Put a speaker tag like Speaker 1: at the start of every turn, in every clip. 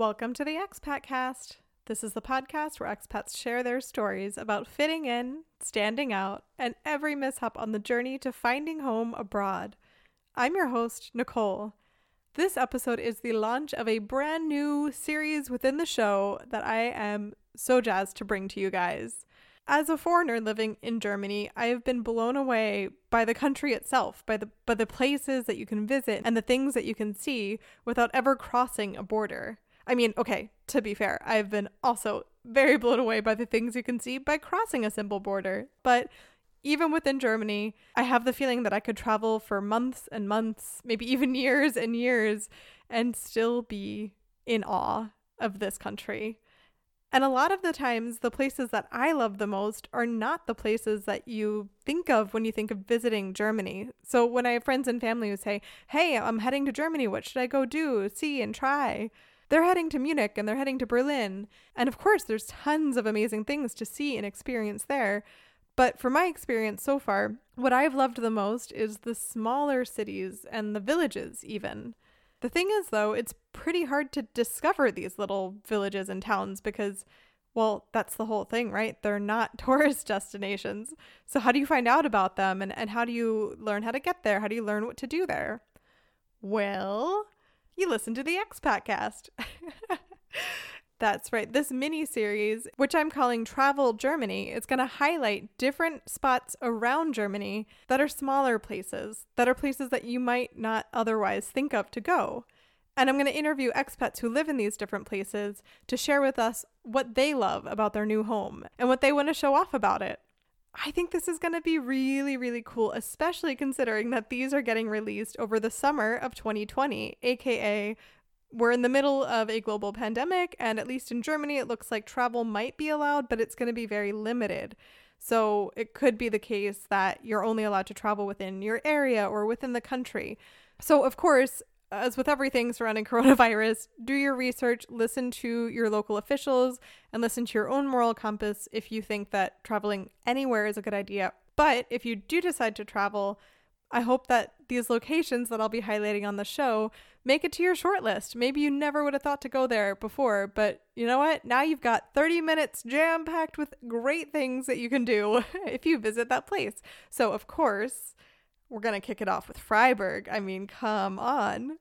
Speaker 1: Welcome to the Expat Cast. This is the podcast where expats share their stories about fitting in, standing out, and every mishap on the journey to finding home abroad. I'm your host, Nicole. This episode is the launch of a brand new series within the show that I am so jazzed to bring to you guys. As a foreigner living in Germany, I have been blown away by the country itself, by the by the places that you can visit and the things that you can see without ever crossing a border. I mean, okay, to be fair, I've been also very blown away by the things you can see by crossing a simple border. But even within Germany, I have the feeling that I could travel for months and months, maybe even years and years, and still be in awe of this country. And a lot of the times, the places that I love the most are not the places that you think of when you think of visiting Germany. So when I have friends and family who say, Hey, I'm heading to Germany, what should I go do, see, and try? They're heading to Munich and they're heading to Berlin. And of course, there's tons of amazing things to see and experience there. But from my experience so far, what I've loved the most is the smaller cities and the villages, even. The thing is, though, it's pretty hard to discover these little villages and towns because, well, that's the whole thing, right? They're not tourist destinations. So, how do you find out about them and, and how do you learn how to get there? How do you learn what to do there? Well, you listen to the Expat Cast. That's right. This mini series, which I'm calling Travel Germany, is going to highlight different spots around Germany that are smaller places, that are places that you might not otherwise think of to go. And I'm going to interview expats who live in these different places to share with us what they love about their new home and what they want to show off about it. I think this is going to be really, really cool, especially considering that these are getting released over the summer of 2020, aka we're in the middle of a global pandemic, and at least in Germany, it looks like travel might be allowed, but it's going to be very limited. So it could be the case that you're only allowed to travel within your area or within the country. So, of course, as with everything surrounding coronavirus, do your research, listen to your local officials, and listen to your own moral compass if you think that traveling anywhere is a good idea. But if you do decide to travel, I hope that these locations that I'll be highlighting on the show make it to your short list. Maybe you never would have thought to go there before, but you know what? Now you've got 30 minutes jam packed with great things that you can do if you visit that place. So, of course, we're going to kick it off with Freiburg. I mean, come on.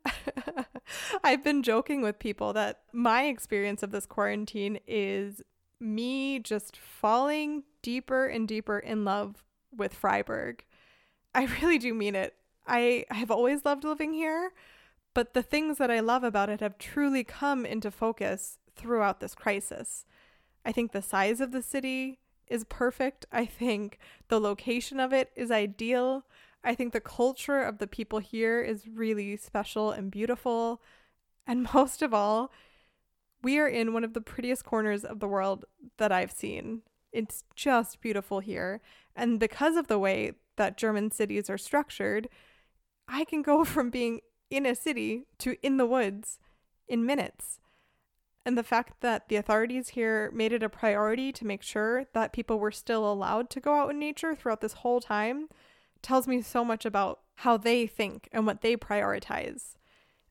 Speaker 1: I've been joking with people that my experience of this quarantine is me just falling deeper and deeper in love with Freiburg. I really do mean it. I have always loved living here, but the things that I love about it have truly come into focus throughout this crisis. I think the size of the city is perfect. I think the location of it is ideal. I think the culture of the people here is really special and beautiful. And most of all, we are in one of the prettiest corners of the world that I've seen. It's just beautiful here. And because of the way that German cities are structured, I can go from being in a city to in the woods in minutes. And the fact that the authorities here made it a priority to make sure that people were still allowed to go out in nature throughout this whole time tells me so much about how they think and what they prioritize.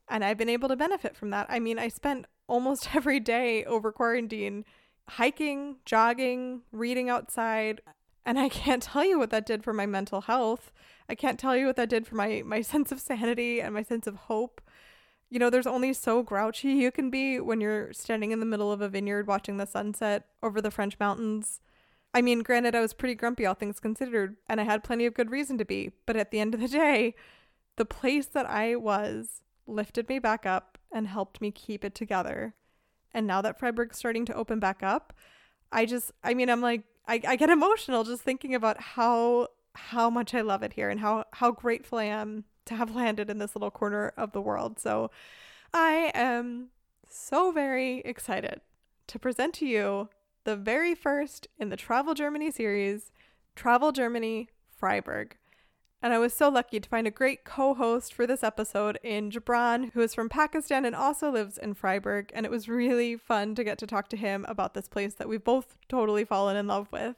Speaker 1: And I've been able to benefit from that. I mean, I spent almost every day over quarantine hiking, jogging, reading outside. And I can't tell you what that did for my mental health. I can't tell you what that did for my my sense of sanity and my sense of hope. You know, there's only so grouchy you can be when you're standing in the middle of a vineyard watching the sunset over the French mountains. I mean, granted, I was pretty grumpy, all things considered, and I had plenty of good reason to be, but at the end of the day, the place that I was lifted me back up and helped me keep it together. And now that Freiburg's starting to open back up, I just, I mean, I'm like, I, I get emotional just thinking about how how much I love it here and how how grateful I am to have landed in this little corner of the world. So I am so very excited to present to you the very first in the Travel Germany series, Travel Germany Freiburg. And I was so lucky to find a great co host for this episode in Jibran, who is from Pakistan and also lives in Freiburg. And it was really fun to get to talk to him about this place that we've both totally fallen in love with.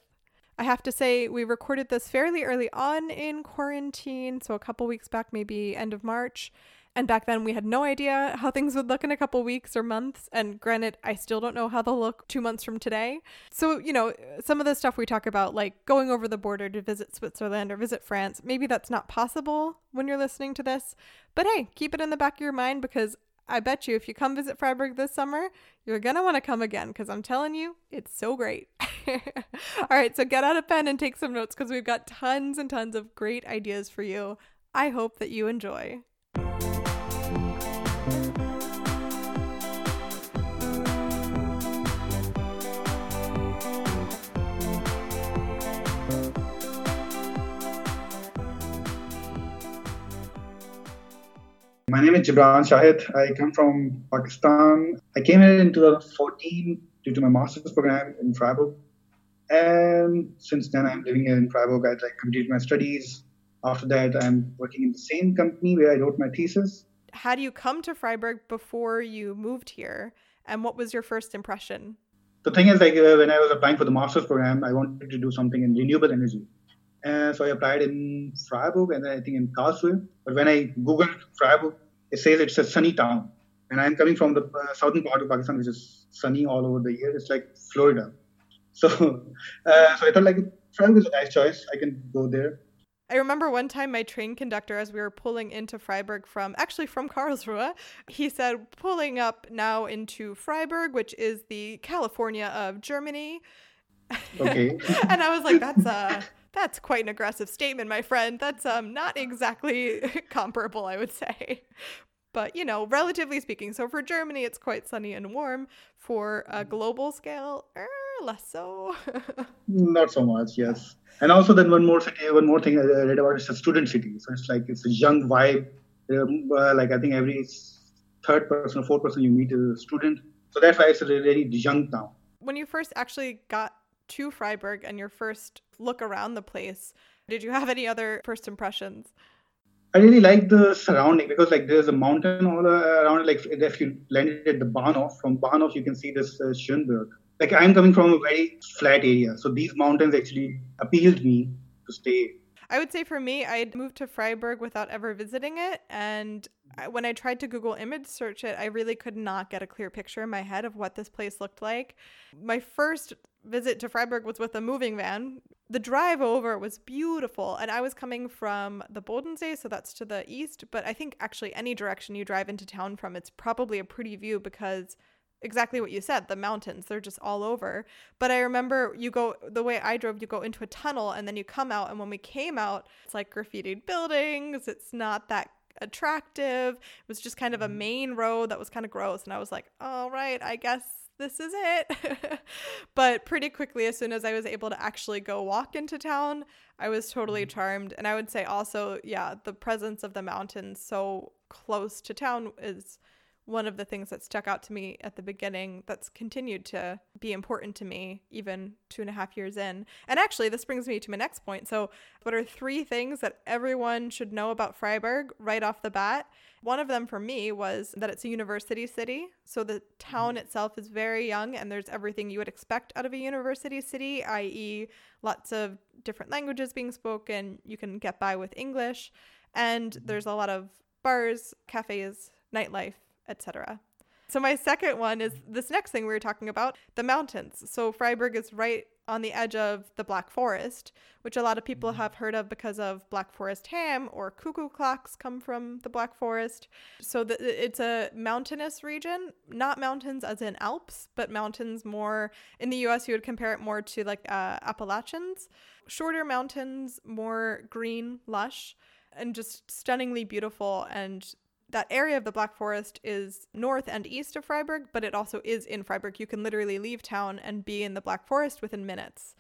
Speaker 1: I have to say, we recorded this fairly early on in quarantine, so a couple weeks back, maybe end of March. And back then, we had no idea how things would look in a couple weeks or months. And granted, I still don't know how they'll look two months from today. So, you know, some of the stuff we talk about, like going over the border to visit Switzerland or visit France, maybe that's not possible when you're listening to this. But hey, keep it in the back of your mind because I bet you if you come visit Freiburg this summer, you're going to want to come again because I'm telling you, it's so great. All right, so get out a pen and take some notes because we've got tons and tons of great ideas for you. I hope that you enjoy.
Speaker 2: My name is Jibran Shahid. I come from Pakistan. I came here in 2014 due to my master's program in Freiburg. And since then, I'm living here in Freiburg. I like, completed my studies. After that, I'm working in the same company where I wrote my thesis.
Speaker 1: How do you come to Freiburg before you moved here? And what was your first impression?
Speaker 2: The thing is, like uh, when I was applying for the master's program, I wanted to do something in renewable energy. And so I applied in Freiburg and I think in Karlsruhe. But when I Googled Freiburg, it says it's a sunny town. And I'm coming from the uh, southern part of Pakistan, which is sunny all over the year. It's like Florida. So, uh, so I thought like Freiburg is a nice choice. I can go there.
Speaker 1: I remember one time my train conductor, as we were pulling into Freiburg from actually from Karlsruhe, he said, pulling up now into Freiburg, which is the California of Germany.
Speaker 2: Okay.
Speaker 1: and I was like, that's a that's quite an aggressive statement, my friend. That's um not exactly comparable, I would say. But, you know, relatively speaking, so for Germany, it's quite sunny and warm. For a global scale, er, less so.
Speaker 2: Not so much, yes. And also, then one more city, one more thing I read about is a student city. So it's like it's a young vibe. Um, uh, like I think every third person or fourth person you meet is a student. So that's why it's a really young town.
Speaker 1: When you first actually got to Freiburg and your first look around the place, did you have any other first impressions?
Speaker 2: I really like the surrounding because like there's a mountain all around. Like if you landed at the Bahnhof, from Bahnhof you can see this uh, Schönberg. Like I'm coming from a very flat area, so these mountains actually appealed me to stay.
Speaker 1: I would say for me, I'd moved to Freiburg without ever visiting it, and when I tried to Google image search it, I really could not get a clear picture in my head of what this place looked like. My first visit to Freiburg was with a moving van. The drive over was beautiful, and I was coming from the Bodensee, so that's to the east. But I think actually, any direction you drive into town from, it's probably a pretty view because exactly what you said the mountains they're just all over but i remember you go the way i drove you go into a tunnel and then you come out and when we came out it's like graffitied buildings it's not that attractive it was just kind of a mm-hmm. main road that was kind of gross and i was like all right i guess this is it. but pretty quickly, as soon as I was able to actually go walk into town, I was totally mm-hmm. charmed. And I would say also, yeah, the presence of the mountains so close to town is one of the things that stuck out to me at the beginning that's continued to be important to me even two and a half years in. And actually, this brings me to my next point. So, what are three things that everyone should know about Freiburg right off the bat? One of them for me was that it's a university city. So, the town mm-hmm. itself is very young and there's everything you would expect out of a university city, i.e., lots of different languages being spoken. You can get by with English. And mm-hmm. there's a lot of bars, cafes, nightlife etc. So my second one is this next thing we were talking about, the mountains. So Freiburg is right on the edge of the Black Forest, which a lot of people have heard of because of Black Forest ham or cuckoo clocks come from the Black Forest. So the, it's a mountainous region, not mountains as in Alps, but mountains more in the US you would compare it more to like uh, Appalachians. Shorter mountains, more green, lush, and just stunningly beautiful and that area of the Black Forest is north and east of Freiburg, but it also is in Freiburg. You can literally leave town and be in the Black Forest within minutes.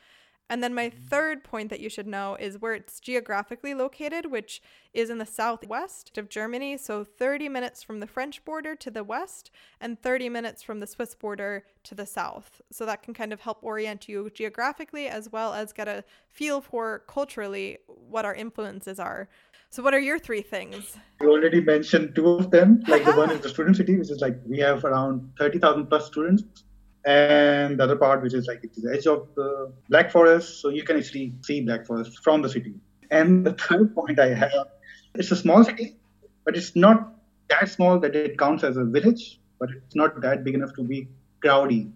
Speaker 1: And then my third point that you should know is where it's geographically located, which is in the southwest of Germany. So 30 minutes from the French border to the west and 30 minutes from the Swiss border to the south. So that can kind of help orient you geographically as well as get a feel for culturally what our influences are. So, what are your three things?
Speaker 2: You already mentioned two of them. Like the one is the student city, which is like we have around 30,000 plus students. And the other part, which is like it's the edge of the Black Forest. So, you can actually see Black Forest from the city. And the third point I have it's a small city, but it's not that small that it counts as a village, but it's not that big enough to be crowdy.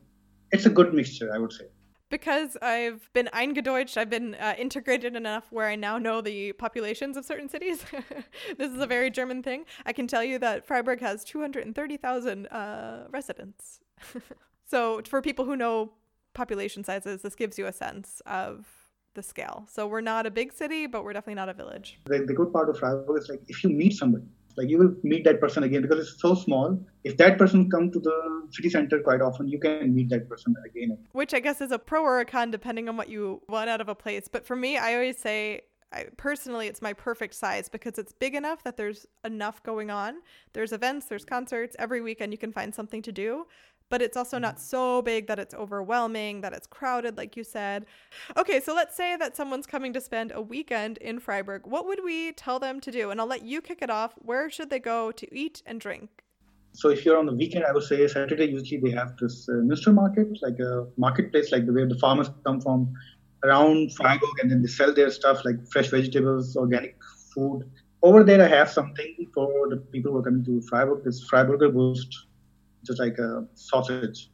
Speaker 2: It's a good mixture, I would say.
Speaker 1: Because I've been eingedeutscht, I've been uh, integrated enough where I now know the populations of certain cities. this is a very German thing. I can tell you that Freiburg has 230,000 uh, residents. so, for people who know population sizes, this gives you a sense of the scale. So, we're not a big city, but we're definitely not a village.
Speaker 2: The, the good part of Freiburg is like if you meet somebody, like you will meet that person again because it's so small. If that person come to the city center quite often you can meet that person again.
Speaker 1: Which i guess is a pro or a con depending on what you want out of a place. But for me i always say I, personally it's my perfect size because it's big enough that there's enough going on. There's events there's concerts every weekend you can find something to do but it's also not so big that it's overwhelming, that it's crowded, like you said. Okay, so let's say that someone's coming to spend a weekend in Freiburg. What would we tell them to do? And I'll let you kick it off. Where should they go to eat and drink?
Speaker 2: So if you're on the weekend, I would say Saturday usually they have this uh, Münster market, like a marketplace, like the way the farmers come from around Freiburg and then they sell their stuff like fresh vegetables, organic food. Over there, I have something for the people who are coming to Freiburg. This Freiburger Wurst just like a sausage.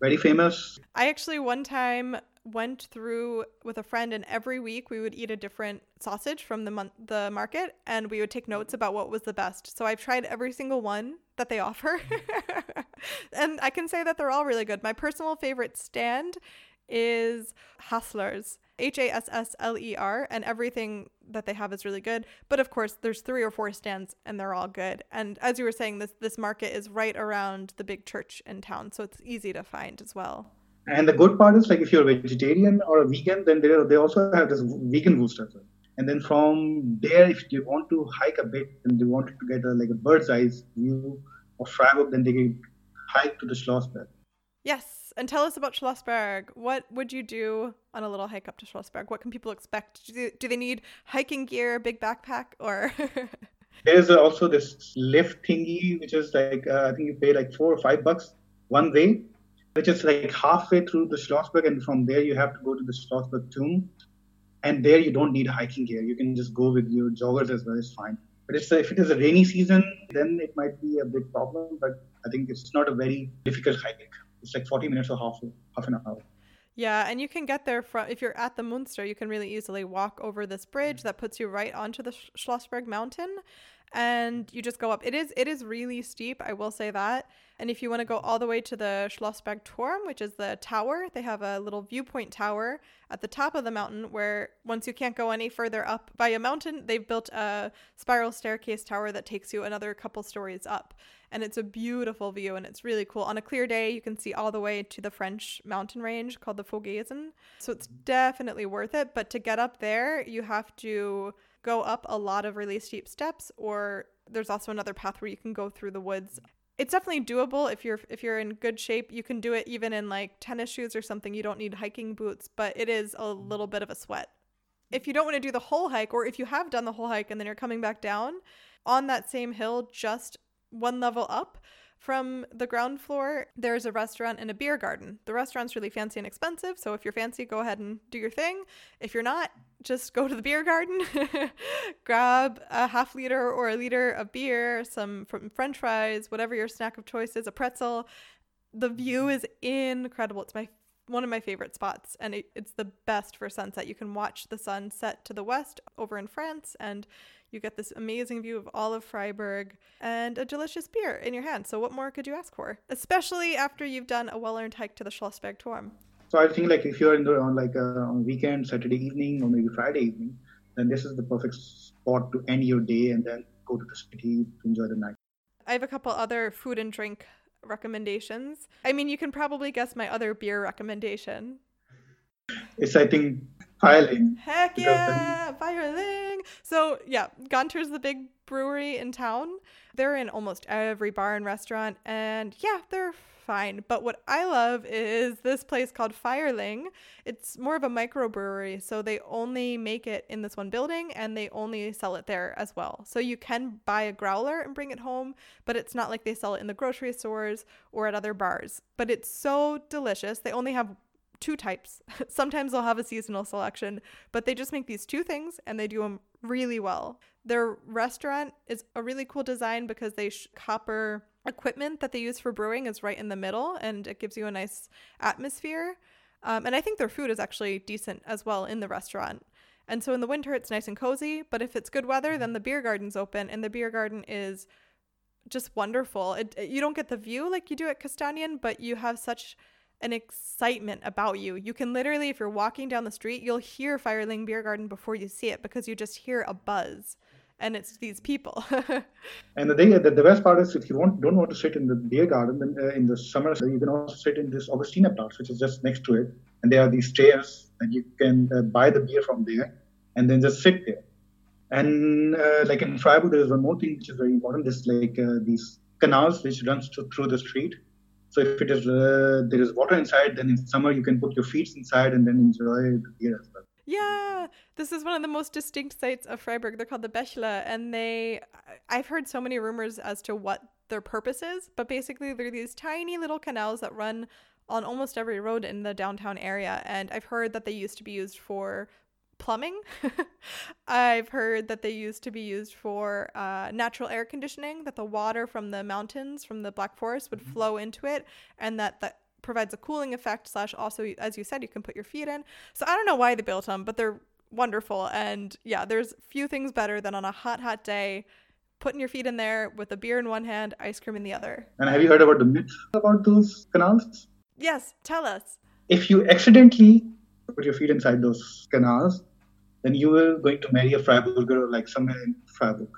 Speaker 2: Very famous.
Speaker 1: I actually one time went through with a friend and every week we would eat a different sausage from the mon- the market and we would take notes about what was the best. So I've tried every single one that they offer. and I can say that they're all really good. My personal favorite stand is Hassler's. H A S S L E R, and everything that they have is really good. But of course, there's three or four stands, and they're all good. And as you were saying, this this market is right around the big church in town, so it's easy to find as well.
Speaker 2: And the good part is, like, if you're a vegetarian or a vegan, then they they also have this vegan booster. And then from there, if you want to hike a bit and you want to get a, like a bird's eye view of Freiburg, then they can hike to the Schlossberg.
Speaker 1: Yes, and tell us about Schlossberg. What would you do on a little hike up to Schlossberg? What can people expect? Do, do they need hiking gear, big backpack, or?
Speaker 2: There's also this lift thingy, which is like uh, I think you pay like four or five bucks one way, which is like halfway through the Schlossberg, and from there you have to go to the Schlossberg Turm, and there you don't need hiking gear. You can just go with your joggers as well. It's fine. But it's, if it is a rainy season, then it might be a big problem. But I think it's not a very difficult hike it's like 40 minutes or half half an hour.
Speaker 1: Yeah, and you can get there from if you're at the Munster, you can really easily walk over this bridge mm. that puts you right onto the Schlossberg mountain and you just go up. It is it is really steep, I will say that. And if you want to go all the way to the Schlossberg Turm, which is the tower, they have a little viewpoint tower at the top of the mountain where once you can't go any further up by a mountain, they've built a spiral staircase tower that takes you another couple stories up. And it's a beautiful view and it's really cool. On a clear day, you can see all the way to the French mountain range called the Vogesen. So it's definitely worth it. But to get up there, you have to go up a lot of really steep steps or there's also another path where you can go through the woods it's definitely doable if you're if you're in good shape you can do it even in like tennis shoes or something you don't need hiking boots but it is a mm-hmm. little bit of a sweat if you don't want to do the whole hike or if you have done the whole hike and then you're coming back down on that same hill just one level up from the ground floor, there's a restaurant and a beer garden. The restaurant's really fancy and expensive, so if you're fancy, go ahead and do your thing. If you're not, just go to the beer garden, grab a half liter or a liter of beer, some french fries, whatever your snack of choice is, a pretzel. The view is incredible. It's my one of my favorite spots and it, it's the best for sunset. You can watch the sun set to the west over in France and you get this amazing view of all of Freiburg and a delicious beer in your hand. So, what more could you ask for? Especially after you've done a well earned hike to the Schlossberg Turm.
Speaker 2: So, I think like if you're in the, on like a, uh, on weekend, Saturday evening, or maybe Friday evening, then this is the perfect spot to end your day and then go to the city to enjoy the night.
Speaker 1: I have a couple other food and drink recommendations. I mean, you can probably guess my other beer recommendation.
Speaker 2: It's, I think,
Speaker 1: Heck yeah, Feierling. So yeah, Ganter's the big brewery in town. They're in almost every bar and restaurant, and yeah, they're fine. But what I love is this place called Feierling. It's more of a microbrewery, so they only make it in this one building and they only sell it there as well. So you can buy a growler and bring it home, but it's not like they sell it in the grocery stores or at other bars. But it's so delicious. They only have two types. Sometimes they'll have a seasonal selection, but they just make these two things and they do them really well. Their restaurant is a really cool design because they sh- copper equipment that they use for brewing is right in the middle and it gives you a nice atmosphere. Um, and I think their food is actually decent as well in the restaurant. And so in the winter, it's nice and cozy. But if it's good weather, then the beer garden's open, and the beer garden is just wonderful. It, you don't get the view like you do at Castanian, but you have such an excitement about you. You can literally, if you're walking down the street, you'll hear Feierling Beer Garden before you see it because you just hear a buzz. And it's these people.
Speaker 2: and the thing, the, the best part is, if you want, don't want to sit in the beer garden then, uh, in the summer, so you can also sit in this Augustina Augustinerplatz, which is just next to it. And there are these chairs, and you can uh, buy the beer from there, and then just sit there. And uh, like in Freiburg, there is one more thing which is very important. There's like uh, these canals which runs to, through the street. So if it is uh, there is water inside, then in summer you can put your feet inside and then enjoy the beer as well.
Speaker 1: Yeah, this is one of the most distinct sites of Freiburg. They're called the Bächle, and they I've heard so many rumors as to what their purpose is, but basically they're these tiny little canals that run on almost every road in the downtown area, and I've heard that they used to be used for plumbing. I've heard that they used to be used for uh, natural air conditioning, that the water from the mountains, from the Black Forest, would mm-hmm. flow into it, and that that provides a cooling effect. Slash, also, as you said, you can put your feet in. So I don't know why they built them, but they're wonderful. And yeah, there's few things better than on a hot, hot day. Putting your feet in there with a beer in one hand, ice cream in the other.
Speaker 2: And have you heard about the myth about those canals?
Speaker 1: Yes, tell us.
Speaker 2: If you accidentally put your feet inside those canals, then you are going to marry a Freiburger like somewhere in Freiburg.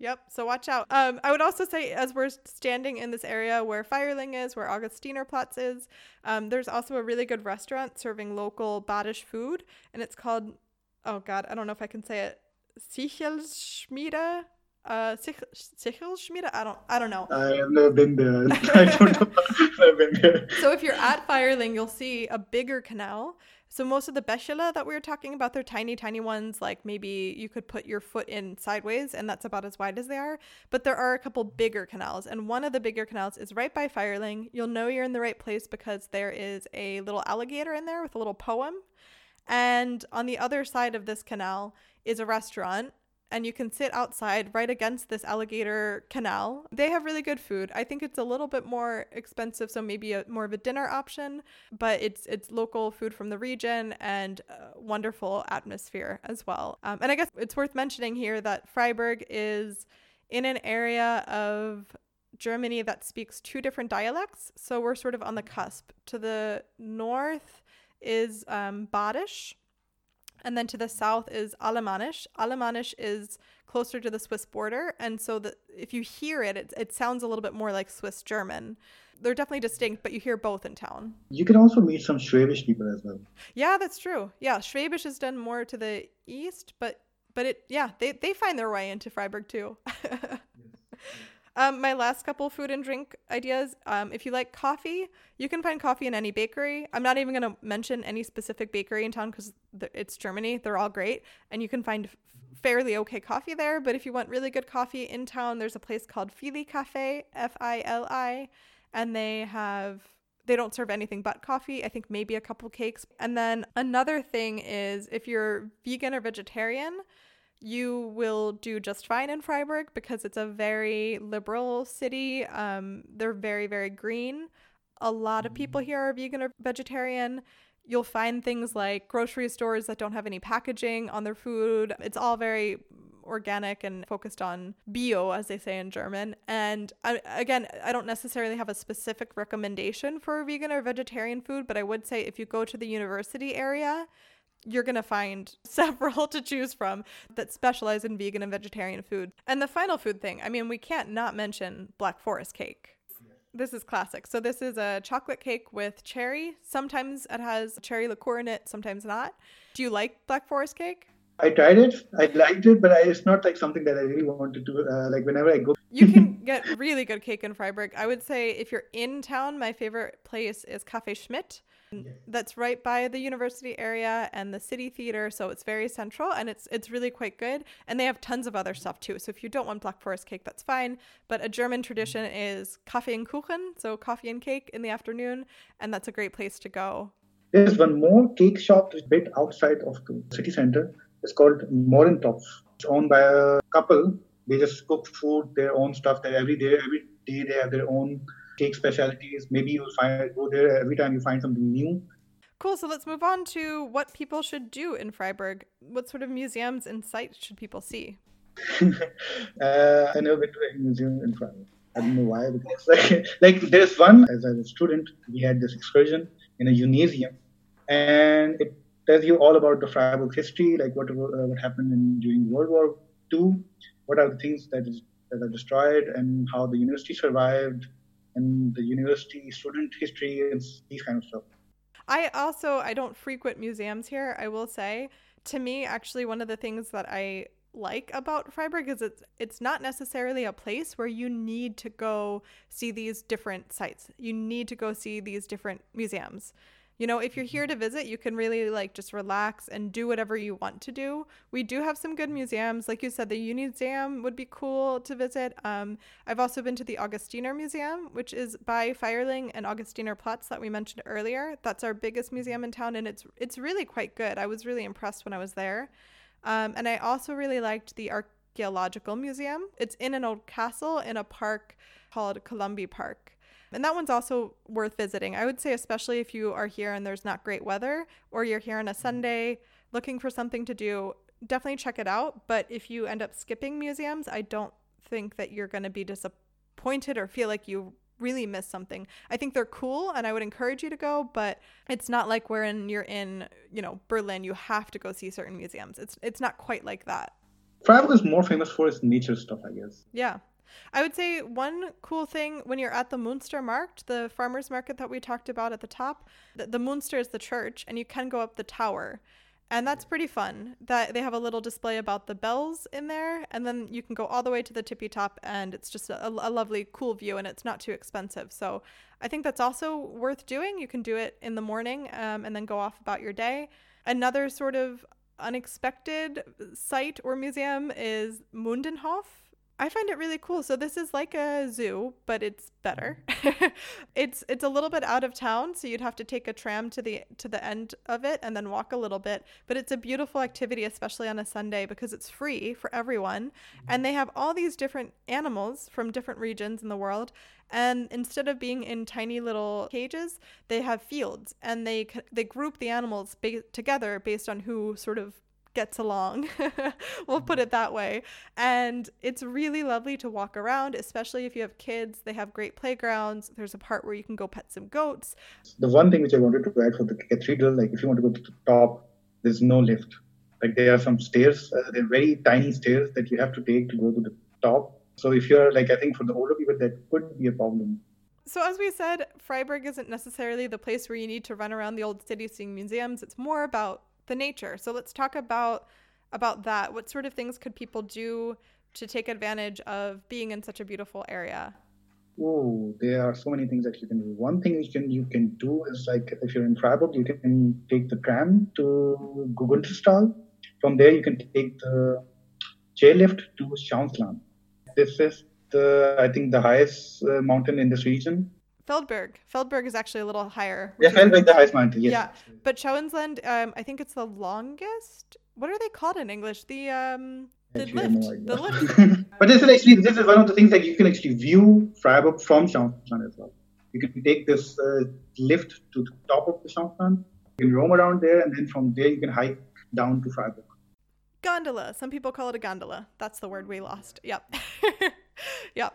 Speaker 1: Yep. So watch out. Um, I would also say, as we're standing in this area where Feierling is, where Augustinerplatz is, um, there's also a really good restaurant serving local Badish food, and it's called, oh God, I don't know if I can say it, Sichelschmiede. Uh, Sichelschmiede. I don't. I don't know.
Speaker 2: I have never been there. I don't know.
Speaker 1: I've been there. So if you're at Feierling, you'll see a bigger canal so most of the Bächle that we were talking about, they're tiny, tiny ones. Like maybe you could put your foot in sideways, and that's about as wide as they are. But there are a couple bigger canals, and one of the bigger canals is right by Feierling. You'll know you're in the right place because there is a little alligator in there with a little poem. And on the other side of this canal is a restaurant and you can sit outside right against this alligator canal. They have really good food. I think it's a little bit more expensive, so maybe a more of a dinner option, but it's it's local food from the region and wonderful atmosphere as well. Um, and I guess it's worth mentioning here that Freiburg is in an area of Germany that speaks two different dialects, so we're sort of on the cusp. To the north is um, Badisch and then to the south is Alemannisch. Alemannisch is closer to the Swiss border, and so the, if you hear it, it, it sounds a little bit more like Swiss German. They're definitely distinct, but you hear both in town.
Speaker 2: You can also meet some Schwäbisch people as well.
Speaker 1: Yeah, that's true. Yeah, Schwäbisch is done more to the east, but but it yeah they they find their way into Freiburg too. yes. Um, my last couple food and drink ideas. Um, if you like coffee, you can find coffee in any bakery. I'm not even going to mention any specific bakery in town because th- it's Germany. They're all great, and you can find f- fairly okay coffee there. But if you want really good coffee in town, there's a place called Fili Cafe, F I L I, and they have they don't serve anything but coffee. I think maybe a couple cakes. And then another thing is if you're vegan or vegetarian, you will do just fine in Freiburg because it's a very liberal city. Um, they're very, very green. A lot of people mm. here are vegan or vegetarian. You'll find things like grocery stores that don't have any packaging on their food. It's all very organic and focused on bio, as they say in German. And I, again, I don't necessarily have a specific recommendation for vegan or vegetarian food, but I would say if you go to the university area, you're going to find several to choose from that specialize in vegan and vegetarian food. And the final food thing, I mean, we can't not mention Black Forest cake. This is classic. So, this is a chocolate cake with cherry. Sometimes it has cherry liqueur in it, sometimes not. Do you like Black Forest cake?
Speaker 2: I tried it. I liked it, but I, it's not like something that I really wanted to. Uh, like whenever I go,
Speaker 1: you can get really good cake in Freiburg. I would say if you're in town, my favorite place is Cafe Schmidt that's right by the university area and the city theater so it's very central and it's it's really quite good. And they have tons of other stuff too. So if you don't want black forest cake that's fine. But a german tradition is kaffee and kuchen so coffee and cake in the afternoon and that's a great place to go.
Speaker 2: There's one more cake shop a bit outside of the city center. It's called Morentopf It's owned by a couple. They just cook food, their own stuff. Every day, every day they have their own cake specialties. Maybe you'll find go there every time you find something new.
Speaker 1: Cool. So let's move on to what people should do in Freiburg. What sort of museums and sites should people see?
Speaker 2: uh, I never been to a museum in Freiburg. I don't know why. Because like, like there's one as a student, we had this excursion in a museum, and it tells you all about the Freiburg history, like what uh, what happened in, during World War II, what are the things that is that are destroyed, and how the university survived, and the university student history and these kind of stuff.
Speaker 1: I also I don't frequent museums here. I will say, to me, actually, one of the things that I like about Freiburg is it's it's not necessarily a place where you need to go see these different sites. You need to go see these different museums. You know, if you're here to visit, you can really like just relax and do whatever you want to do. We do have some good museums. Like you said, the Uniseum would be cool to visit. Um, I've also been to the Augustiner Museum, which is by Feierling and Augustiner Platz that we mentioned earlier. That's our biggest museum in town, and it's it's really quite good. I was really impressed when I was there. Um, and I also really liked the Archaeological Museum. It's in an old castle in a park called Colombi Park. And that one's also worth visiting. I would say, especially if you are here and there's not great weather, or you're here on a mm-hmm. Sunday looking for something to do, definitely check it out. But if you end up skipping museums, I don't think that you're going to be disappointed or feel like you really miss something. I think they're cool and I would encourage you to go, but it's not like when you're in, you know, Berlin, you have to go see certain museums. It's it's not quite like that.
Speaker 2: Freiburg is more famous for its nature stuff, I guess.
Speaker 1: Yeah. I would say one cool thing when you're at the Munster Markt, the farmers market that we talked about at the top, the, the Munster is the church, and you can go up the tower. And that's pretty fun. That they have a little display about the bells in there, and then you can go all the way to the tippy top, and it's just a, a lovely, cool view, and it's not too expensive. So I think that's also worth doing. You can do it in the morning, um, and then go off about your day. Another sort of unexpected site or museum is Mundenhof I find it really cool. So this is like a zoo, but it's better. Mm-hmm. it's it's a little bit out of town, so you'd have to take a tram to the to the end of it and then walk a little bit. But it's a beautiful activity, especially on a Sunday because it's free for everyone. And mm-hmm. they have all these different animals from different regions in the world. And instead of being in tiny little cages, they have fields, and they they group the animals ba- together based on who sort of gets along. we'll put it that way. And it's really lovely to walk around, especially if you have kids. They have great playgrounds. There's a part where you can go pet some goats.
Speaker 2: The one thing which I wanted to add for the cathedral, like if you want to go to the top, there's no lift. Like there are some stairs, uh, they're very tiny stairs that you have to take to go to the top. So if you're like, I think for the older people, that could be a problem.
Speaker 1: So, as we said, Freiburg isn't necessarily the place where you need to run around the old city seeing museums. It's more about the nature. So let's talk about about that. What sort of things could people do to take advantage of being in such a beautiful area?
Speaker 2: Oh, there are so many things that you can do. One thing you can you can do is like if you're in Freiburg, you can take the tram to Günterstal. From there, you can take the chairlift to Schauinsland. This is the I think the highest uh, mountain in this region.
Speaker 1: Feldberg. Feldberg is actually a little higher.
Speaker 2: Yeah, Feldberg, the highest mountain. Yes. Yeah,
Speaker 1: but Schauinsland, um, I think it's the longest. What are they called in English? The um, the lift. The lift.
Speaker 2: but this is actually this is one of the things that you can actually view Freiburg from Schauinsland as well. You can take this uh, lift to the top of the Schauinsland. You can roam around there, and then from there you can hike down to Freiburg.
Speaker 1: Gondola. Some people call it a gondola. That's the word we lost. Yep. yep.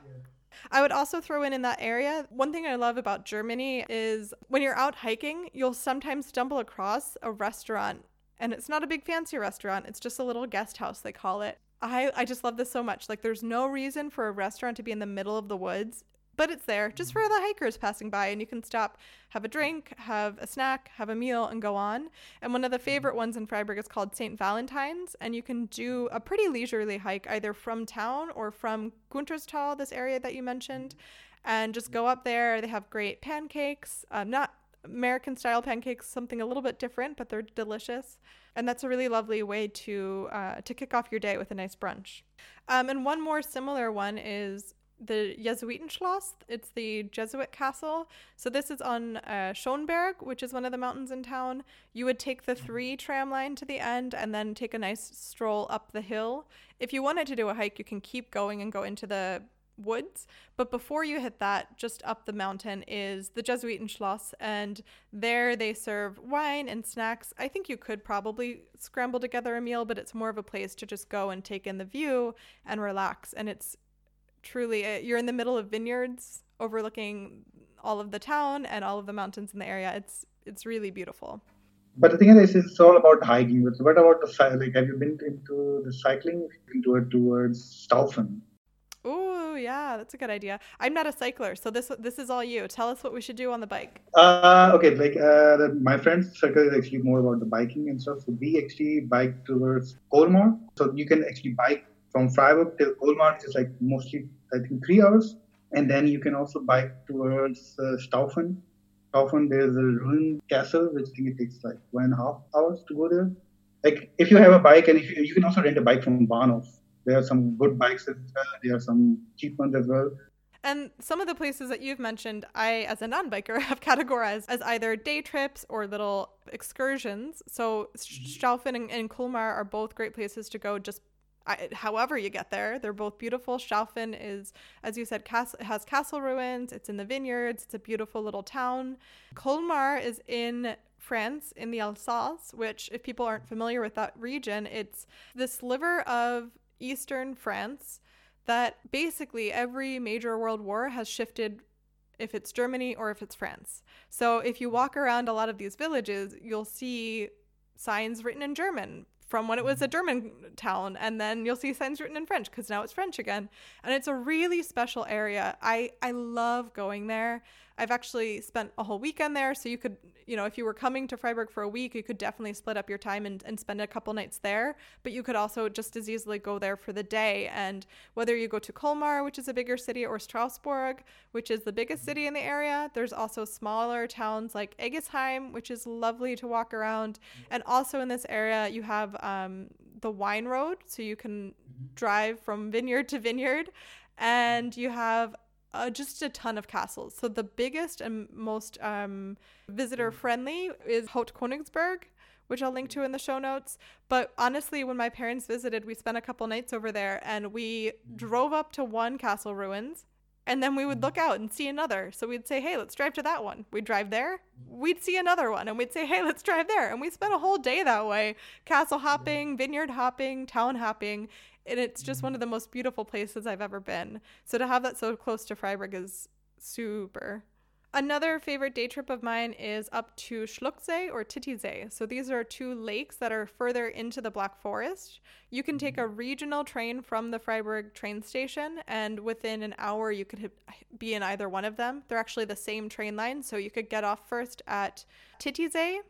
Speaker 1: I would also throw in in that area, one thing I love about Germany is when you're out hiking, you'll sometimes stumble across a restaurant and it's not a big fancy restaurant, it's just a little guest house they call it. I I just love this so much. Like there's no reason for a restaurant to be in the middle of the woods but it's there just for the hikers passing by and you can stop have a drink have a snack have a meal and go on and one of the favorite ones in freiburg is called st valentine's and you can do a pretty leisurely hike either from town or from gunterstal this area that you mentioned and just go up there they have great pancakes uh, not American style pancakes, something a little bit different, but they're delicious. And that's a really lovely way to uh, to kick off your day with a nice brunch. Um, and one more similar one is the Jesuitenschloss. It's the Jesuit castle. So this is on uh, Schönberg, which is one of the mountains in town. You would take the three tram line to the end and then take a nice stroll up the hill. If you wanted to do a hike, you can keep going and go into the woods. But before you hit that, just up the mountain is the Jesuitenschloss, and there they serve wine and snacks. I think you could probably scramble together a meal, but it's more of a place to just go and take in the view and relax. And it's truly, uh, you're in the middle of vineyards overlooking all of the town and all of the mountains in the area. It's it's really beautiful.
Speaker 2: But the thing is, it's all about hiking. But what about the like? Have you been into the cycling? Toward towards Staufen?
Speaker 1: Oh yeah, that's a good idea. I'm not a cycler, so this this is all you. Tell us what we should do on the bike.
Speaker 2: Uh, okay, like uh, the, my friend's circle is actually more about the biking and stuff. So we actually bike towards Colmar. So you can actually bike from Freiburg till Colmar, is like mostly I think three hours, and then you can also bike towards uh, Staufen. Staufen, there's a ruined castle, which I think it takes like one and a half hours to go there. Like if you have a bike, and if you, you can also rent a bike from Bahnhof there are some good bikes as well. There are some cheap ones as well.
Speaker 1: And some of the places that you've mentioned, I, as a non biker, have categorized as either day trips or little excursions. So, Staufen and, and Colmar are both great places to go just I, however you get there. They're both beautiful. Staufen is, as you said, has castle ruins. It's in the vineyards. It's a beautiful little town. Colmar is in France, in the Alsace, which, if people aren't familiar with that region, it's the sliver of eastern France that basically every major world war has shifted if it's Germany or if it's France. So if you walk around a lot of these villages, you'll see signs written in German from when it was a German town, and then you'll see signs written in French because now it's French again. And it's a really special area. I I love going there. I've actually spent a whole weekend there. So you could, you know, if you were coming to Freiburg for a week, you could definitely split up your time and, and spend a couple nights there. But you could also just as easily go there for the day. And whether you go to Colmar, which is a bigger city, or Strasbourg, which is the biggest city in the area, there's also smaller towns like Eguisheim, which is lovely to walk around. And also in this area, you have um, the wine road. So you can drive from vineyard to vineyard. And you have uh, just a ton of castles. So the biggest and most um, visitor friendly is Haut-Koenigsbourg, which I'll link to in the show notes. But honestly, when my parents visited, we spent a couple nights over there and we drove up to one castle ruins and then we would hmm. look out and see another. So we'd say, hey, let's drive to that one. We'd drive there, we'd see another one, and we'd say, hey, let's drive there. And we spent a whole day that way castle hopping, vineyard hopping, town hopping and it's just one of mm-hmm. the most beautiful places I've ever been. So to have that so close to Freiburg is super. Another favorite day trip of mine is up to Schluchsee or Titisee. So these are two lakes that are further into the Black Forest. You can take a mm-hmm. regional train from the Freiburg train station, and within an hour, you could be in either one of them. They're actually the same train line, so you could get off first at Titisee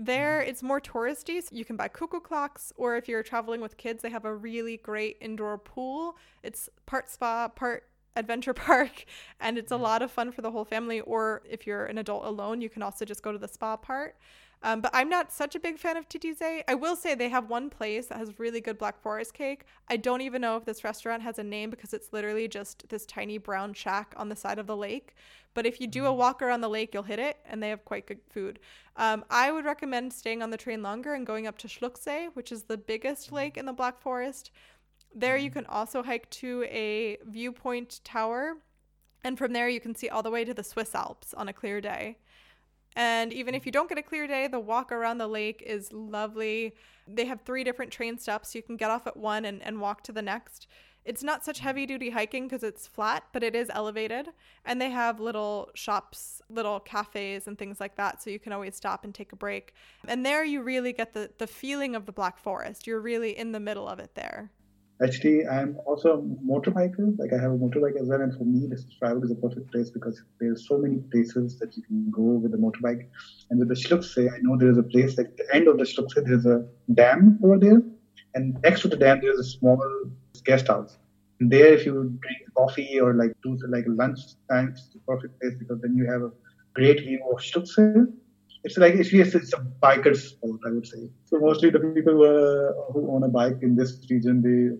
Speaker 1: there, it's more touristy, so you can buy cuckoo clocks, or if you're traveling with kids, they have a really great indoor pool. It's part spa, part adventure park, and it's a lot of fun for the whole family. Or if you're an adult alone, you can also just go to the spa part. Um, but I'm not such a big fan of Titisee. I will say they have one place that has really good Black Forest cake. I don't even know if this restaurant has a name because it's literally just this tiny brown shack on the side of the lake. But if you do a mm-hmm. walk around the lake, you'll hit it, and they have quite good food. Um, I would recommend staying on the train longer and going up to Schluchsee, which is the biggest mm-hmm. lake in the Black Forest. There, you mm-hmm. can also hike to a viewpoint tower, and from there, you can see all the way to the Swiss Alps on a clear day. And even if you don't get a clear day, the walk around the lake is lovely. They have three different train stops. You can get off at one and, and walk to the next. It's not such heavy duty hiking because it's flat, but it is elevated. And they have little shops, little cafes, and things like that. So you can always stop and take a break. And there you really get the, the feeling of the Black Forest. You're really in the middle of it there.
Speaker 2: Actually, I'm also a motorbiker. Like I have a motorbike as well, and for me, this Freiburg is a perfect place because there's so many places that you can go with the motorbike. And with the Schluchsee, I know there's a place like the end of the Schluchsee, there's a dam over there, and next to the dam there's a small guest house. And there, if you drink coffee or like do like lunch time, it's the perfect place because then you have a great view of Schluchsee it's like it's, it's a biker sport, I would say. So mostly the people who, uh, who own a bike in this region, they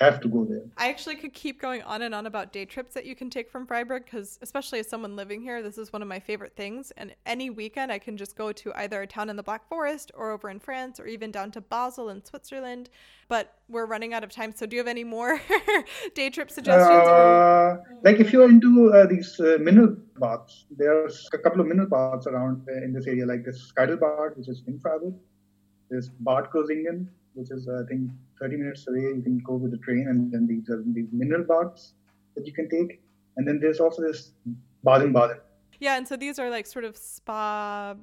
Speaker 2: have to go there.
Speaker 1: I actually could keep going on and on about day trips that you can take from Freiburg because, especially as someone living here, this is one of my favorite things. And any weekend, I can just go to either a town in the Black Forest or over in France or even down to Basel in Switzerland. But we're running out of time. So, do you have any more day trip suggestions?
Speaker 2: Uh, like if you're into uh, these uh, mineral baths, there's a couple of mineral baths around uh, in this area, like this Keidel Bad, which is in Freiburg. There's Bad Krozingen, which is, I think, 30 minutes away. You can go with the train, and then these are these mineral baths that you can take. And then there's also this Baden Baden.
Speaker 1: Yeah, and so these are like sort of spa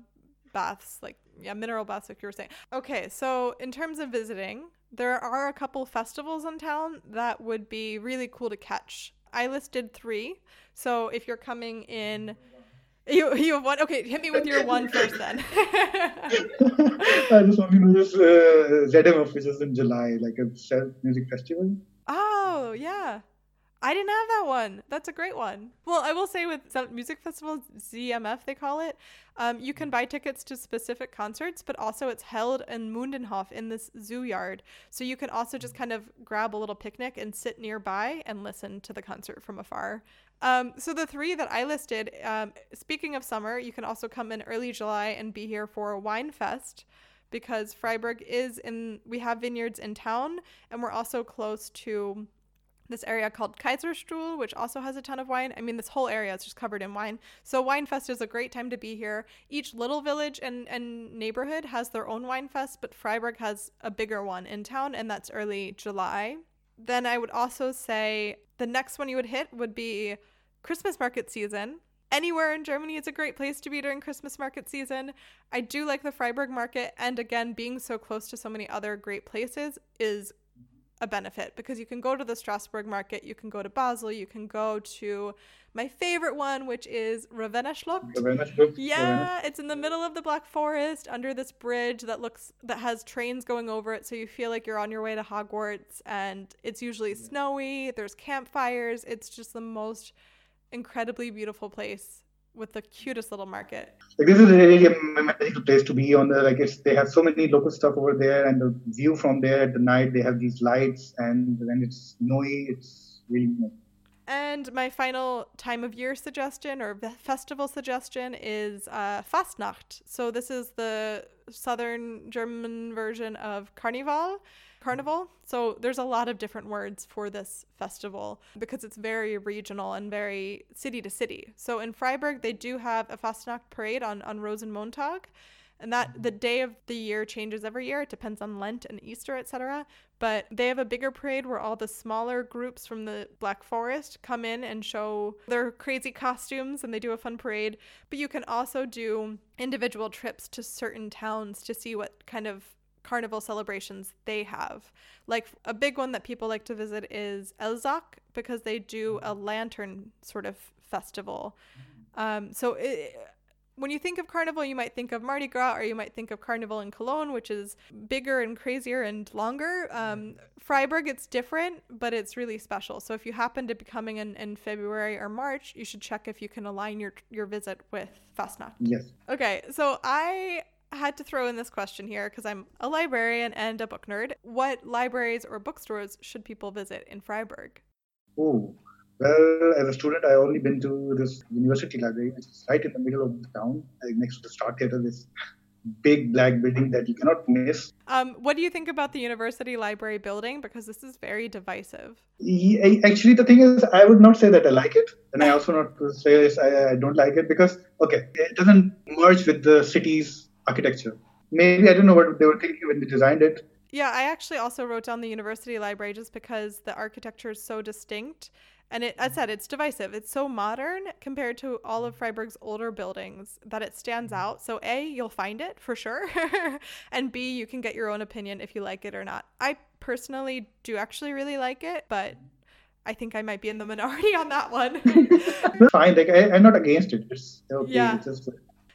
Speaker 1: baths, like yeah, mineral baths, like you were saying. Okay, so in terms of visiting, there are a couple festivals in town that would be really cool to catch. I listed three. So if you're coming in you you have one. Okay, hit me with your one first then.
Speaker 2: I just want to know this uh, ZMF, which is in July, like a Zelt music festival.
Speaker 1: Oh yeah, I didn't have that one. That's a great one. Well, I will say with music festivals, ZMF they call it, um, you can buy tickets to specific concerts, but also it's held in Mundenhof in this zoo yard. So you can also just kind of grab a little picnic and sit nearby and listen to the concert from afar. Um, so the three that I listed, um, speaking of summer, you can also come in early July and be here for Wine Fest because Freiburg is in, we have vineyards in town and we're also close to this area called Kaiserstuhl, which also has a ton of wine. I mean, this whole area is just covered in wine. So Winefest is a great time to be here. Each little village and, and neighborhood has their own wine fest, but Freiburg has a bigger one in town, and that's early July. Then I would also say the next one you would hit would be Christmas market season. Anywhere in Germany is a great place to be during Christmas market season. I do like the Freiburg market, and again, being so close to so many other great places is a benefit because you can go to the Strasbourg market, you can go to Basel, you can go to my favorite one, which is Ravenna Schlucht. Yeah, it's in the middle of the Black Forest under this bridge that looks that has trains going over it, so you feel like you're on your way to Hogwarts. And it's usually snowy. There's campfires. It's just the most incredibly beautiful place with the cutest little market.
Speaker 2: Like this is really a magical place to be on. The like it's they have so many local stuff over there, and the view from there at the night. They have these lights, and when it's snowy, it's really. Nice.
Speaker 1: And my final time of year suggestion or festival suggestion is uh, Fastnacht. So this is the southern German version of Carnival carnival. So there's a lot of different words for this festival because it's very regional and very city to city. So in Freiburg, they do have a Fastnacht parade on, on Rosenmontag. And that the day of the year changes every year. It depends on Lent and Easter, etc. But they have a bigger parade where all the smaller groups from the Black Forest come in and show their crazy costumes and they do a fun parade. But you can also do individual trips to certain towns to see what kind of carnival celebrations they have. Like a big one that people like to visit is Elzach because they do a lantern sort of festival. Um, so it, when you think of carnival, you might think of Mardi Gras or you might think of carnival in Cologne, which is bigger and crazier and longer. Um, Freiburg, it's different, but it's really special. So if you happen to be coming in, in February or March, you should check if you can align your your visit with Fastnacht.
Speaker 2: Yes.
Speaker 1: Okay, so I had to throw in this question here because I'm a librarian and a book nerd. What libraries or bookstores should people visit in Freiburg?
Speaker 2: Oh, well, as a student, I only been to this university library, which is right in the middle of the town, like next to the Stadttheater. This big black building that you cannot miss.
Speaker 1: Um, what do you think about the university library building? Because this is very divisive.
Speaker 2: Yeah, actually, the thing is, I would not say that I like it, and I also not say I, I don't like it because okay, it doesn't merge with the city's architecture. Maybe I don't know what they were thinking when they designed it.
Speaker 1: Yeah, I actually also wrote down the university library just because the architecture is so distinct. And it, as I said, it's divisive. It's so modern compared to all of Freiburg's older buildings that it stands mm-hmm. out. So, A, you'll find it for sure. and B, you can get your own opinion if you like it or not. I personally do actually really like it, but I think I might be in the minority on that one.
Speaker 2: Fine. Like, I, am not against it. It's okay.
Speaker 1: Yeah.
Speaker 2: It's just,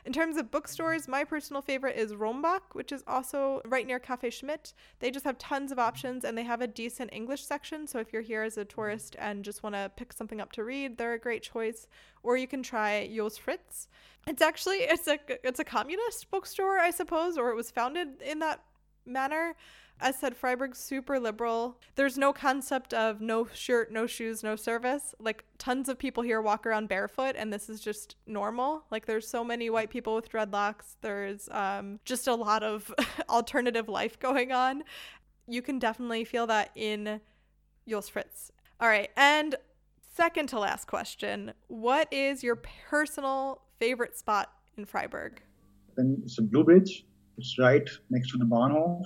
Speaker 1: in terms of bookstores, my personal favorite is Rombach, which is also right near Cafe Schmidt. They just have tons of options and they have a decent English section. So if you're here as a tourist and just want to pick something up to read, they're a great choice. Or you can try Jos Fritz. It's actually it's a it's a communist bookstore, I suppose, or it was founded in that manner. As said, Freiburg's super liberal. There's no concept of no shirt, no shoes, no service. Like tons of people here walk around barefoot, and this is just normal. Like there's so many white people with dreadlocks. There's um, just a lot of alternative life going on. You can definitely feel that in Jos Fritz. All right, and second to last question: What is your personal favorite spot in Freiburg?
Speaker 2: Then it's a Blue Bridge. It's right next to the Bahnhof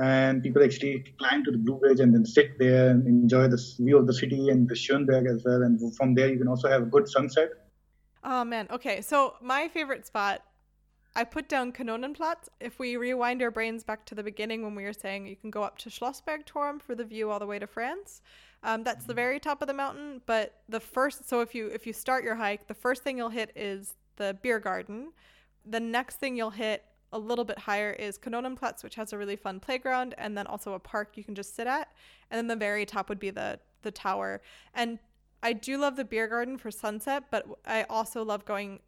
Speaker 2: and people actually climb to the Blue Bridge and then sit there and enjoy the view of the city and the Schönberg as well. And from there, you can also have a good sunset.
Speaker 1: Oh man, okay. So my favorite spot, I put down Kanonenplatz. If we rewind our brains back to the beginning when we were saying you can go up to Schlossberg Schlossbergturm for the view all the way to France. Um, that's the very top of the mountain. But the first, so if you if you start your hike, the first thing you'll hit is the beer garden. The next thing you'll hit a little bit higher is Kanonenplatz, which has a really fun playground, and then also a park you can just sit at. And then the very top would be the the tower. And I do love the beer garden for sunset, but I also love going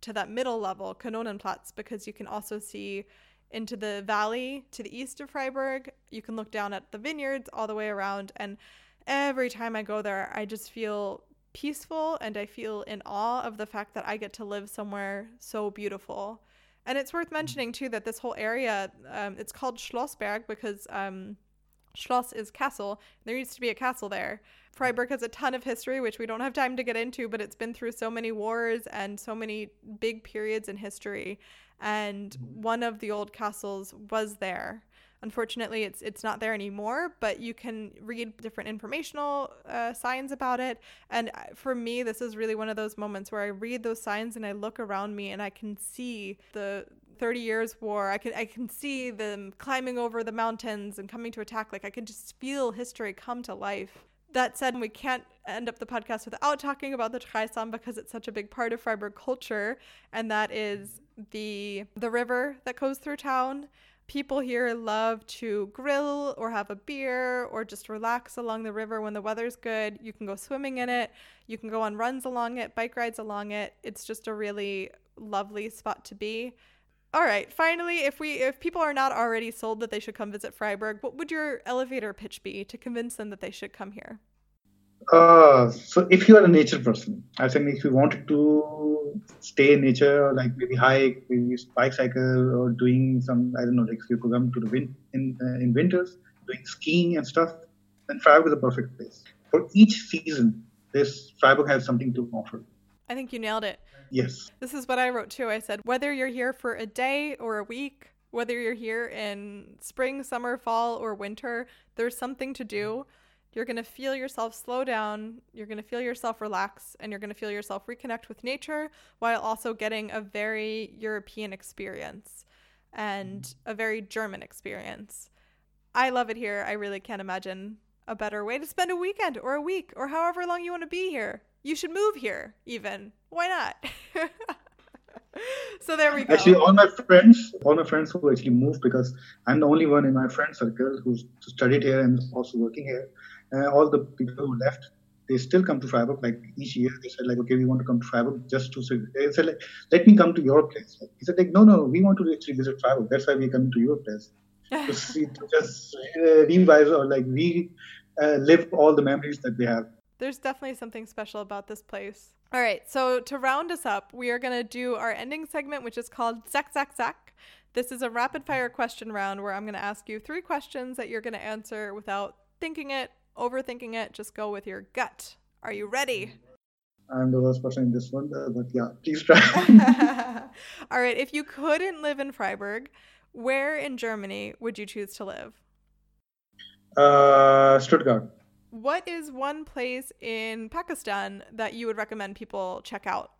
Speaker 1: to that middle level, Kanonenplatz, because you can also see into the valley to the east of Freiburg. You can look down at the vineyards all the way around. And every time I go there, I just feel peaceful and I feel in awe of the fact that I get to live somewhere so beautiful. And it's worth mentioning too that this whole area, um, it's called Schlossberg because um, Schloss is castle. There used to be a castle there. Freiburg has a ton of history, which we don't have time to get into, but it's been through so many wars and so many big periods in history. And one of the old castles was there. Unfortunately, it's it's not there anymore, but you can read different informational uh, signs about it. And uh, for me, this is really one of those moments where I read those signs and I look around me and I can see the 30 years war. I can I can see them climbing over the mountains and coming to attack. Like I can just feel history come to life. That said, we can't end up the podcast without talking about the Dreisam because it's such a big part of Freiburg culture, and that is the the river that goes through town People here love to grill or have a beer or just relax along the river when the weather's good. You can go swimming in it, you can go on runs along it, bike rides along it. It's just a really lovely spot to be. All right, finally, if we if people are not already sold that they should come visit Freiburg, what would your elevator pitch be to convince them that they should come here?
Speaker 2: Uh, so if you are a nature person, I think if you wanted to stay in nature, like maybe hike, maybe bike cycle, or doing some, I don't know, like if you could come to the wind in uh, in winters, doing skiing and stuff, then Freiburg is a perfect place. For each season, this Freiburg has something to offer.
Speaker 1: I think you nailed it.
Speaker 2: Yes.
Speaker 1: This is what I wrote too. I said whether you're here for a day or a week, whether you're here in spring, summer, fall, or winter, there's something to do you're going to feel yourself slow down, you're going to feel yourself relax, and you're going to feel yourself reconnect with nature while also getting a very European experience and a very German experience. I love it here. I really can't imagine a better way to spend a weekend or a week or however long you want to be here. You should move here, even. Why not? so there we go.
Speaker 2: Actually, all my friends, all my friends who actually moved because I'm the only one in my friend circle who's studied here and also working here uh, all the people who left, they still come to Freiburg. Like each year, they said like, okay, we want to come to Freiburg just to. Say they said like, let me come to your place. He said like, no, no, we want to actually visit Freiburg. That's why we come to your place to see to just uh, revise or like re uh, live all the memories that we have.
Speaker 1: There's definitely something special about this place. All right, so to round us up, we are going to do our ending segment, which is called Zack, Zack, Zack. This is a rapid fire question round where I'm going to ask you three questions that you're going to answer without thinking it overthinking it. Just go with your gut. Are you ready?
Speaker 2: I'm the worst person in this one, uh, but yeah, please try.
Speaker 1: All right. If you couldn't live in Freiburg, where in Germany would you choose to live?
Speaker 2: Uh, Stuttgart.
Speaker 1: What is one place in Pakistan that you would recommend people check out?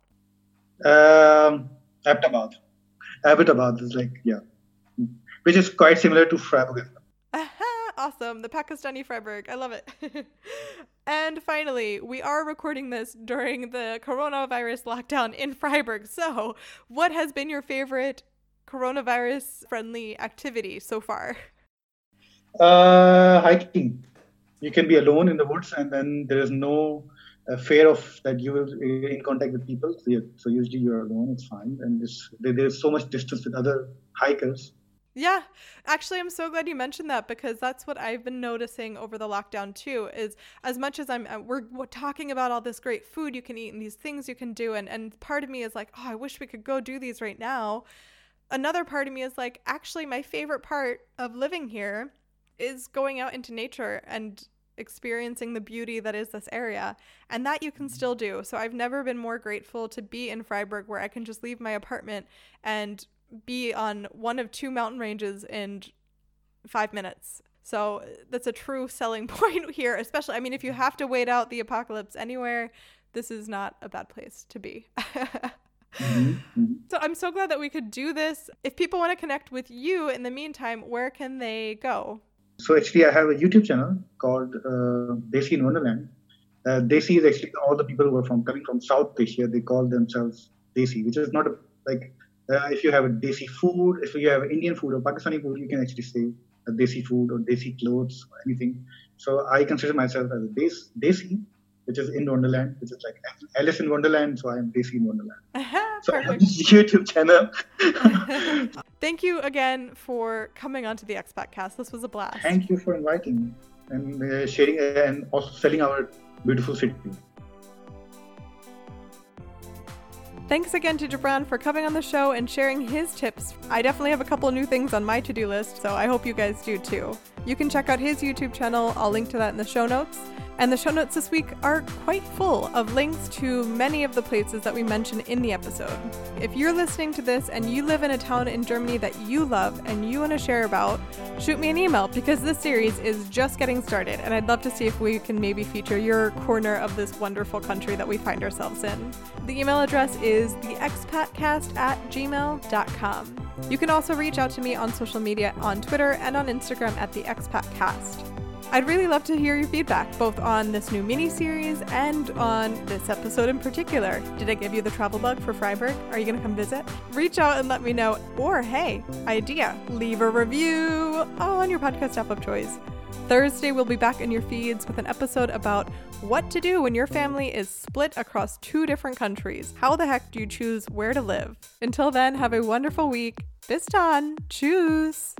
Speaker 2: Um, Abbottabad. Abbottabad is like, yeah, which is quite similar to Freiburg
Speaker 1: awesome. The Pakistani Freiburg. I love it. and finally, we are recording this during the coronavirus lockdown in Freiburg. So, what has been your favorite coronavirus friendly activity so far?
Speaker 2: Uh, hiking. You can be alone in the woods, and then there is no uh, fear of that you will be in contact with people. So, so usually you're alone. It's fine, and there's so much distance with other hikers
Speaker 1: Yeah. Actually, I'm so glad you mentioned that because that's what I've been noticing over the lockdown too is as much as I'm uh, we're, we're talking about all this great food you can eat and these things you can do and and part of me is like, "Oh, I wish we could go do these right now." Another part of me is like, actually my favorite part of living here is going out into nature and experiencing the beauty that is this area and that you can still do. So I've never been more grateful to be in Freiburg where I can just leave my apartment and be on one of two mountain ranges in 5 minutes. So that's a true selling point here, especially I mean if you have to wait out the apocalypse anywhere, this is not a bad place to be. Mm-hmm. Mm-hmm. So I'm so glad that we could do this. If people want to connect with you in the meantime, where can they go?
Speaker 2: So actually, I have a YouTube channel called uh, Desi in Wonderland. Uh, Desi is actually all the people who are from coming from South Asia. They call themselves Desi, which is not a, like if you have a Desi food, if you have Indian food or Pakistani food, you can actually say a Desi food or Desi clothes or anything. So I consider myself as a Des- Desi, which is in Wonderland, which is like Alice in Wonderland. So I am Desi in Wonderland. so YouTube channel.
Speaker 1: Thank you again for coming onto the Expat Cast. This was a blast.
Speaker 2: Thank you for inviting me and uh, sharing uh, and also selling our beautiful city.
Speaker 1: Thanks again to Jibran for coming on the show and sharing his tips. I definitely have a couple new things on my to do list, so I hope you guys do too. You can check out his YouTube channel, I'll link to that in the show notes. And the show notes this week are quite full of links to many of the places that we mentioned in the episode. If you're listening to this and you live in a town in Germany that you love and you want to share about, shoot me an email because this series is just getting started and I'd love to see if we can maybe feature your corner of this wonderful country that we find ourselves in. The email address is theexpatcast at gmail.com. You can also reach out to me on social media on Twitter and on Instagram at the Expatcast. I'd really love to hear your feedback, both on this new mini series and on this episode in particular. Did I give you the travel bug for Freiburg? Are you going to come visit? Reach out and let me know. Or, hey, idea, leave a review on your podcast app of choice. Thursday, we'll be back in your feeds with an episode about what to do when your family is split across two different countries. How the heck do you choose where to live? Until then, have a wonderful week. Bis dann. Tschüss.